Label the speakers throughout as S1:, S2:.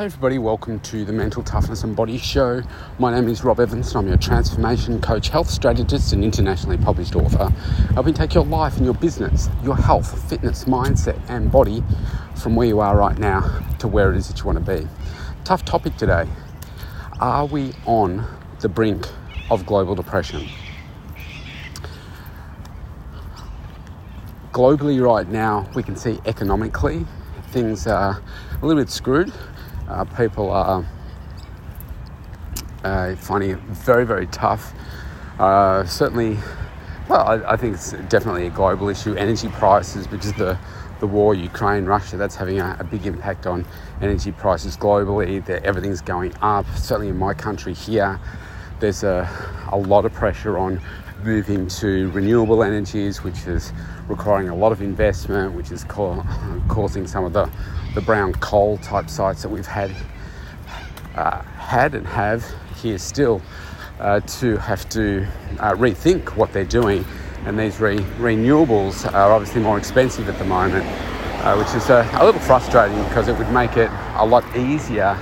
S1: Hi, everybody. Welcome to the Mental Toughness and Body Show. My name is Rob Evans, and I'm your transformation coach, health strategist, and internationally published author. Helping take your life and your business, your health, fitness, mindset, and body from where you are right now to where it is that you want to be. Tough topic today. Are we on the brink of global depression? Globally, right now, we can see economically things are a little bit screwed uh, people are uh, finding it very, very tough. Uh, certainly, well, I, I, think it's definitely a global issue. Energy prices, because the the war, Ukraine, Russia, that's having a, a big impact on energy prices globally. That everything's going up. Certainly in my country here, there's a, a lot of pressure on moving to renewable energies, which is requiring a lot of investment, which is ca- causing some of the, the brown coal type sites that we've had uh, had and have here still uh, to have to uh, rethink what they're doing. And these re- renewables are obviously more expensive at the moment, uh, which is a, a little frustrating because it would make it a lot easier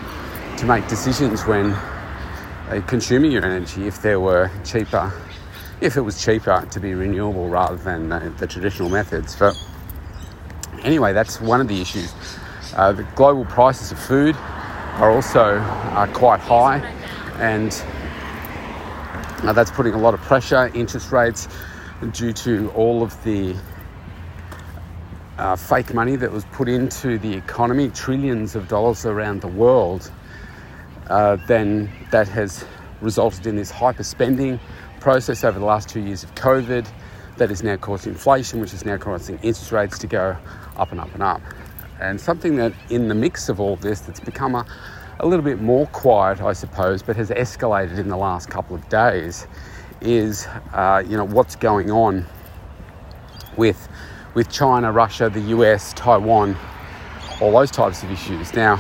S1: to make decisions when uh, consuming your energy if there were cheaper if it was cheaper to be renewable rather than the, the traditional methods. But anyway, that's one of the issues. Uh, the global prices of food are also uh, quite high, and uh, that's putting a lot of pressure. Interest rates, due to all of the uh, fake money that was put into the economy, trillions of dollars around the world, uh, then that has resulted in this hyper spending process over the last two years of COVID that is now causing inflation, which is now causing interest rates to go up and up and up. And something that, in the mix of all this, that's become a, a little bit more quiet, I suppose, but has escalated in the last couple of days, is uh, you know what's going on with with China, Russia, the US, Taiwan, all those types of issues. Now,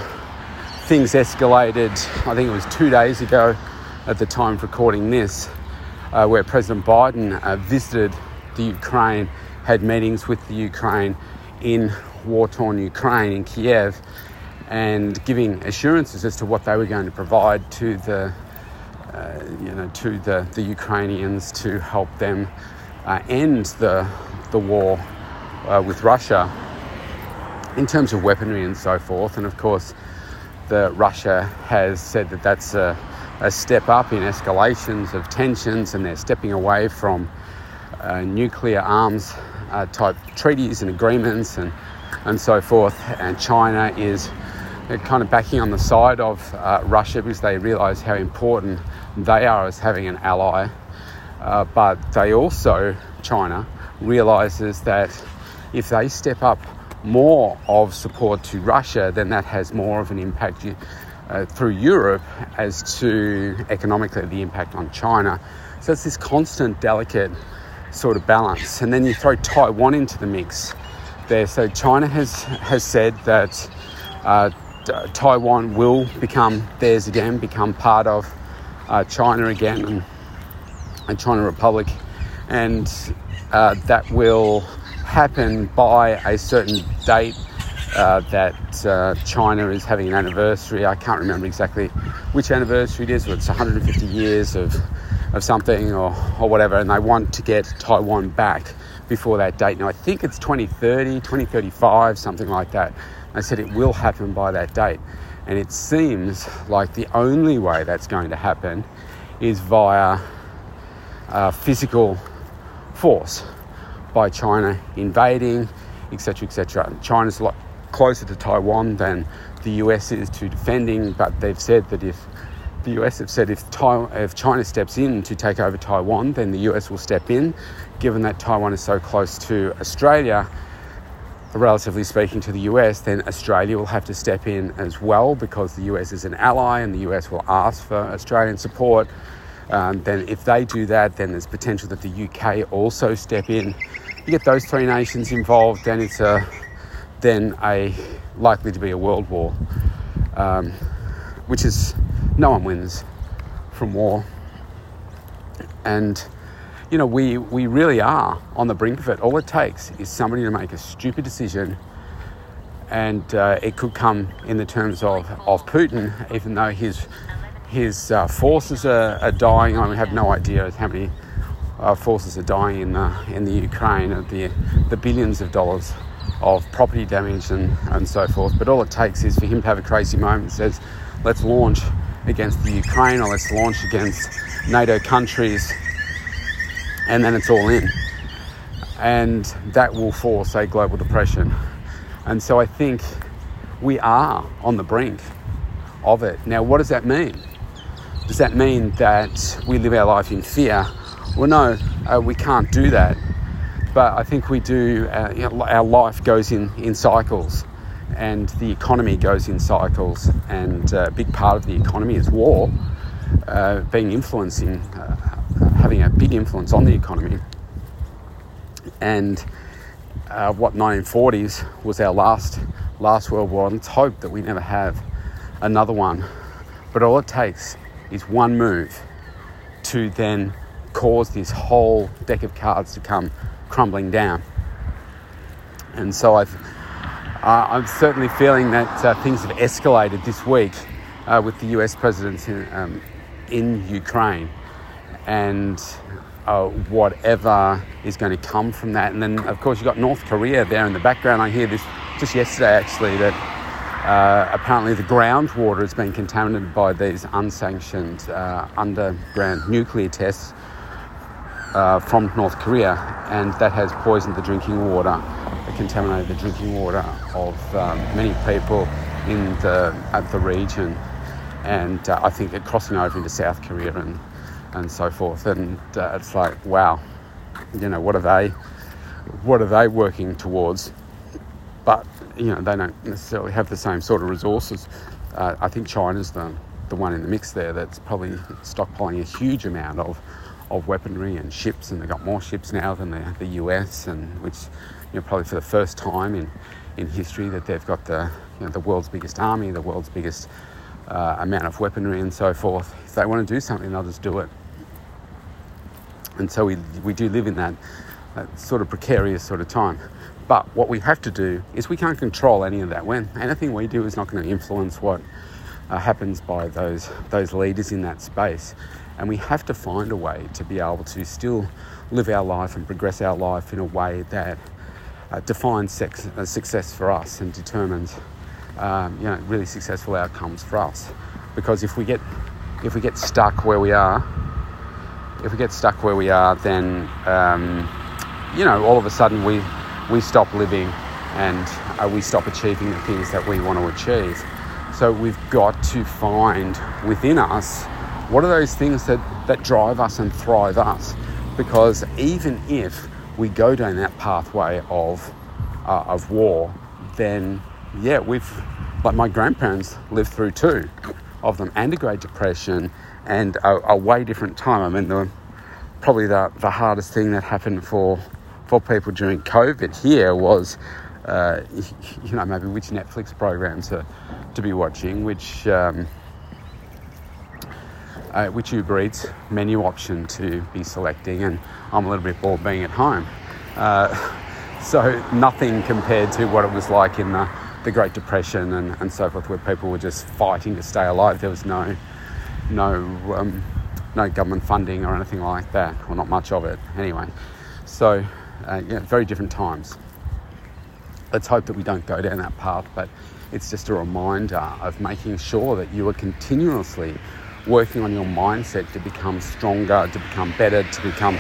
S1: things escalated. I think it was two days ago at the time of recording this uh, where President Biden uh, visited the Ukraine, had meetings with the Ukraine in war torn Ukraine, in Kiev, and giving assurances as to what they were going to provide to the uh, you know, to the, the Ukrainians to help them uh, end the, the war uh, with Russia in terms of weaponry and so forth. And of course, the Russia has said that that's a, a step up in escalations of tensions and they're stepping away from uh, nuclear arms uh, type treaties and agreements and, and so forth. And China is kind of backing on the side of uh, Russia because they realize how important they are as having an ally. Uh, but they also, China, realizes that if they step up more of support to Russia, then that has more of an impact uh, through Europe as to economically the impact on China. So it's this constant, delicate sort of balance. And then you throw Taiwan into the mix there. So China has, has said that uh, Taiwan will become theirs again, become part of uh, China again and, and China Republic. And uh, that will happen by a certain date uh, that uh, China is having an anniversary. I can't remember exactly which anniversary it is, but it's 150 years of, of something or, or whatever, and they want to get Taiwan back before that date. Now, I think it's 2030, 2035, something like that. They said it will happen by that date. And it seems like the only way that's going to happen is via uh, physical force by China invading, etc., etc. China's a lot closer to Taiwan than the US is to defending, but they've said that if the US have said if, if China steps in to take over Taiwan, then the US will step in, given that Taiwan is so close to Australia. Relatively speaking to the US, then Australia will have to step in as well because the US is an ally and the US will ask for Australian support. Um, then, if they do that, then there's potential that the UK also step in. You get those three nations involved, then it's a then a likely to be a world war, um, which is no one wins from war. And you know, we, we really are on the brink of it. All it takes is somebody to make a stupid decision and uh, it could come in the terms of, of Putin, even though his his uh, forces are, are, dying. I have no idea how many uh, forces are dying in the in the Ukraine, of the the billions of dollars of property damage and, and so forth. But all it takes is for him to have a crazy moment and says, let's launch against the Ukraine or let's launch against NATO countries, and then it's all in. And that will force a global depression. And so I think we are on the brink of it. Now, what does that mean? Does that mean that we live our life in fear? Well, no, uh, we can't do that. But I think we do, uh, you know, our life goes in, in cycles and the economy goes in cycles. And uh, a big part of the economy is war, uh, being influencing, uh, having a big influence on the economy. And uh, what 1940s was our last last World War. Let's hope that we never have another one. But all it takes is one move to then cause this whole deck of cards to come crumbling down. And so i am uh, certainly feeling that uh, things have escalated this week uh, with the US president in, um, in Ukraine. And uh, whatever is going to come from that. And then, of course, you've got North Korea there in the background. I hear this just yesterday, actually, that uh, apparently the groundwater has been contaminated by these unsanctioned uh, underground nuclear tests uh, from North Korea, and that has poisoned the drinking water, contaminated the drinking water of um, many people in the, at the region. And uh, I think they're crossing over into South Korea and and so forth. And uh, it's like, wow, you know, what are they, what are they working towards? But you know, they don't necessarily have the same sort of resources. Uh, I think China's the the one in the mix there that's probably stockpiling a huge amount of of weaponry and ships, and they've got more ships now than the, the US, and which you know probably for the first time in in history that they've got the you know, the world's biggest army, the world's biggest uh, amount of weaponry and so forth. If they want to do something, they'll just do it. And so we, we do live in that, that sort of precarious sort of time. But what we have to do is we can't control any of that. When anything we do is not going to influence what uh, happens by those those leaders in that space, and we have to find a way to be able to still live our life and progress our life in a way that uh, defines sex, uh, success for us and determines um, you know really successful outcomes for us. Because if we get if we get stuck where we are if we get stuck where we are, then um, you know all of a sudden we we stop living and uh, we stop achieving the things that we want to achieve. So we've got to find within us what are those things that, that drive us and thrive us. Because even if we go down that pathway of uh, of war, then yeah, we've like my grandparents lived through two of them and a Great Depression and a, a way different time. I mean, the, probably the, the hardest thing that happened for for people during COVID here was, uh, you know, maybe which Netflix programs to, to be watching, which um, uh, which Uber Eats menu option to be selecting, and I'm a little bit bored being at home. Uh, so nothing compared to what it was like in the, the Great Depression and, and so forth, where people were just fighting to stay alive. There was no no um, no government funding or anything like that, or not much of it anyway. So, uh, yeah, very different times. Let's hope that we don't go down that path, but it's just a reminder of making sure that you are continuously working on your mindset to become stronger, to become better, to become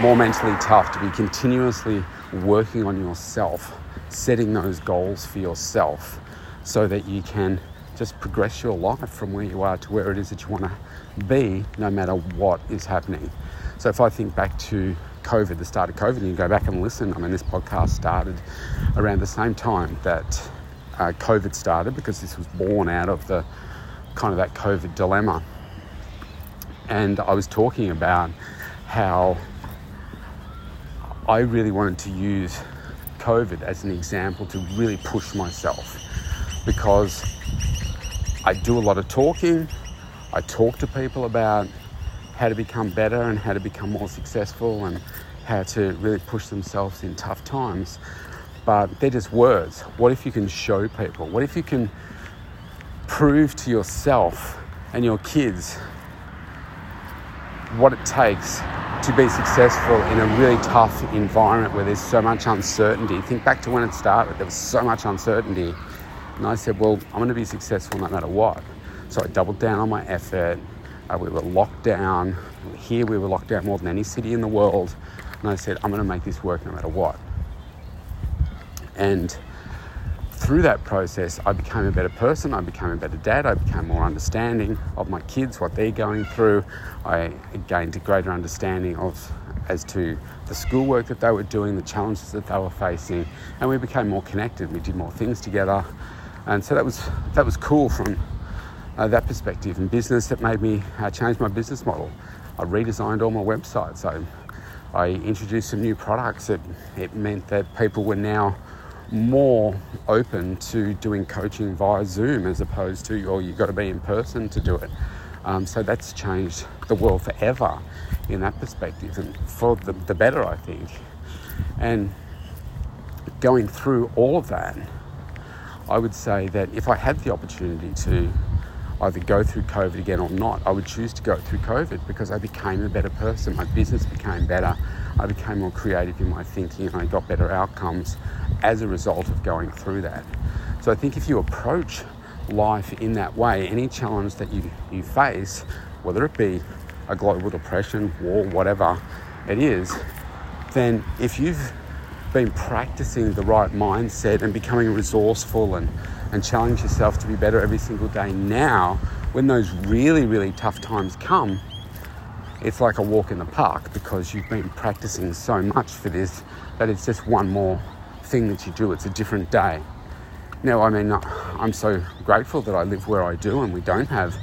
S1: more mentally tough, to be continuously working on yourself, setting those goals for yourself so that you can just progress your life from where you are to where it is that you want to be, no matter what is happening. So if I think back to COVID, the start of COVID, and you go back and listen, I mean, this podcast started around the same time that uh, COVID started because this was born out of the kind of that COVID dilemma. And I was talking about how I really wanted to use COVID as an example to really push myself because I do a lot of talking. I talk to people about how to become better and how to become more successful and how to really push themselves in tough times. but they're just words. What if you can show people? What if you can prove to yourself and your kids what it takes to be successful in a really tough environment where there's so much uncertainty. Think back to when it started, there was so much uncertainty. And I said, Well, I'm going to be successful no matter what. So I doubled down on my effort. Uh, we were locked down. Here we were locked down more than any city in the world. And I said, I'm going to make this work no matter what. And through that process, I became a better person. I became a better dad. I became more understanding of my kids, what they're going through. I gained a greater understanding of as to the schoolwork that they were doing, the challenges that they were facing, and we became more connected. We did more things together, and so that was that was cool from uh, that perspective. In business, it made me uh, change my business model. I redesigned all my websites. I I introduced some new products. It it meant that people were now more open to doing coaching via Zoom as opposed to, or you've got to be in person to do it. Um, so that's changed the world forever in that perspective, and for the, the better, I think. And going through all of that, I would say that if I had the opportunity to either go through COVID again or not, I would choose to go through COVID because I became a better person. My business became better. I became more creative in my thinking and I got better outcomes as a result of going through that. So I think if you approach life in that way, any challenge that you, you face, whether it be a global depression, war, whatever it is, then if you've been practicing the right mindset and becoming resourceful and, and challenge yourself to be better every single day now, when those really, really tough times come, it's like a walk in the park because you've been practicing so much for this that it's just one more thing that you do. It's a different day. Now, I mean, I'm so grateful that I live where I do and we don't have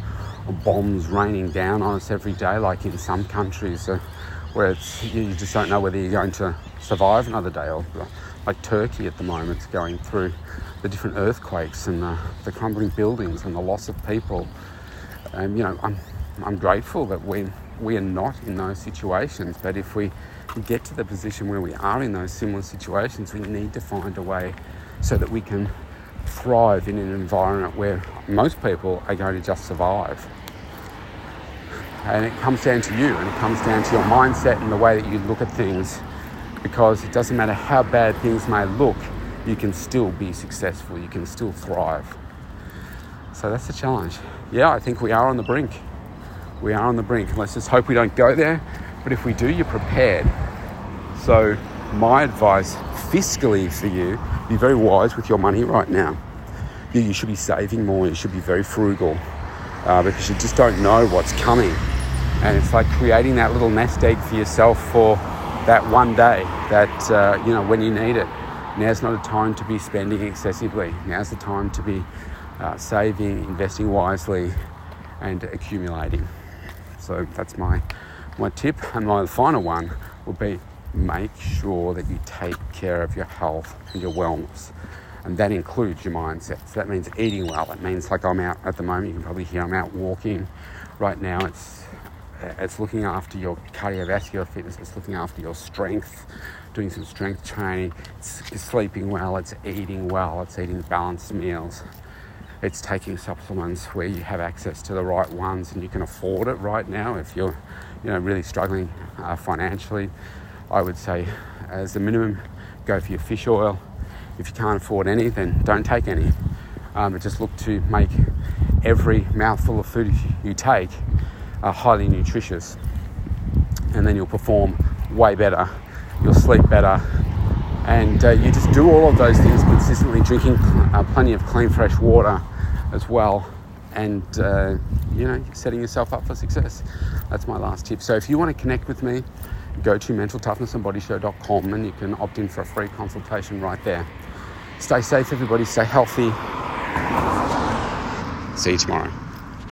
S1: bombs raining down on us every day like in some countries uh, where it's, you just don't know whether you're going to survive another day or like Turkey at the moment is going through the different earthquakes and the, the crumbling buildings and the loss of people. And, you know, I'm, I'm grateful that we, we are not in those situations, but if we get to the position where we are in those similar situations, we need to find a way so that we can thrive in an environment where most people are going to just survive. And it comes down to you and it comes down to your mindset and the way that you look at things because it doesn't matter how bad things may look, you can still be successful, you can still thrive. So that's the challenge. Yeah, I think we are on the brink. We are on the brink. Let's just hope we don't go there. But if we do, you're prepared. So, my advice fiscally for you be very wise with your money right now. You, you should be saving more, you should be very frugal uh, because you just don't know what's coming. And it's like creating that little nest egg for yourself for that one day that, uh, you know, when you need it. Now's not a time to be spending excessively. Now's the time to be uh, saving, investing wisely, and accumulating. So that's my, my tip. And my final one will be make sure that you take care of your health and your wellness. And that includes your mindset. So that means eating well. It means like I'm out at the moment, you can probably hear I'm out walking. Right now it's it's looking after your cardiovascular fitness, it's looking after your strength, doing some strength training, it's sleeping well, it's eating well, it's eating balanced meals. It's taking supplements where you have access to the right ones and you can afford it right now if you're you know really struggling uh, financially I would say, as a minimum, go for your fish oil. If you can't afford any, then don't take any. Um, but just look to make every mouthful of food you take uh, highly nutritious, and then you'll perform way better. You'll sleep better, and uh, you just do all of those things consistently, drinking uh, plenty of clean, fresh water as well, and uh, you know, setting yourself up for success. That's my last tip. So if you want to connect with me, go to mentaltoughnessandbodyshow.com and you can opt in for a free consultation right there. Stay safe, everybody. Stay healthy. See you tomorrow.